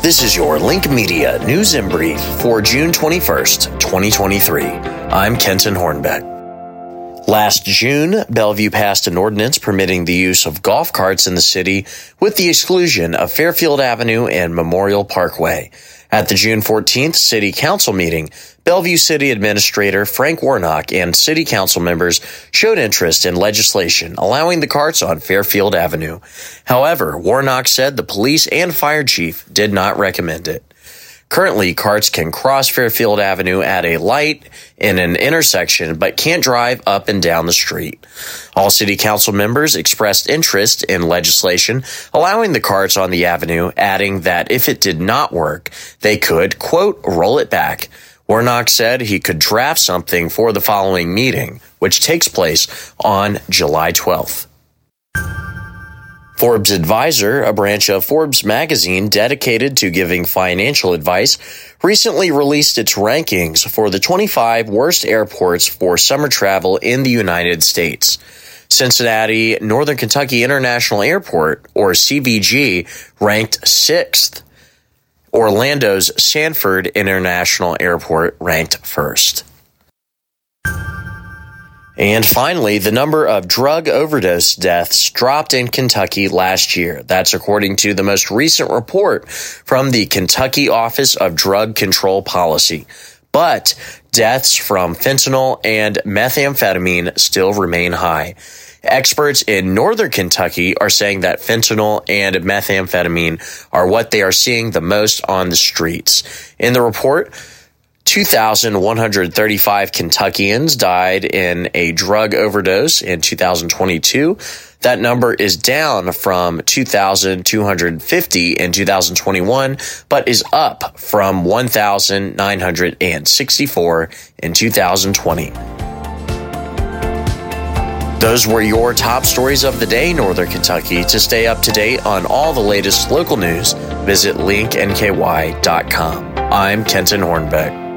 This is your Link Media News in Brief for June 21st, 2023. I'm Kenton Hornbeck. Last June, Bellevue passed an ordinance permitting the use of golf carts in the city with the exclusion of Fairfield Avenue and Memorial Parkway. At the June 14th City Council meeting, Bellevue City Administrator Frank Warnock and City Council members showed interest in legislation allowing the carts on Fairfield Avenue. However, Warnock said the police and fire chief did not recommend it. Currently, carts can cross Fairfield Avenue at a light in an intersection, but can't drive up and down the street. All city council members expressed interest in legislation allowing the carts on the avenue, adding that if it did not work, they could, quote, roll it back. Warnock said he could draft something for the following meeting, which takes place on July 12th. Forbes Advisor, a branch of Forbes magazine dedicated to giving financial advice, recently released its rankings for the 25 worst airports for summer travel in the United States. Cincinnati Northern Kentucky International Airport, or CVG, ranked sixth. Orlando's Sanford International Airport ranked first. And finally, the number of drug overdose deaths dropped in Kentucky last year. That's according to the most recent report from the Kentucky Office of Drug Control Policy. But deaths from fentanyl and methamphetamine still remain high. Experts in northern Kentucky are saying that fentanyl and methamphetamine are what they are seeing the most on the streets. In the report, 2,135 Kentuckians died in a drug overdose in 2022. That number is down from 2,250 in 2021, but is up from 1,964 in 2020. Those were your top stories of the day, Northern Kentucky. To stay up to date on all the latest local news, visit linknky.com. I'm Kenton Hornbeck.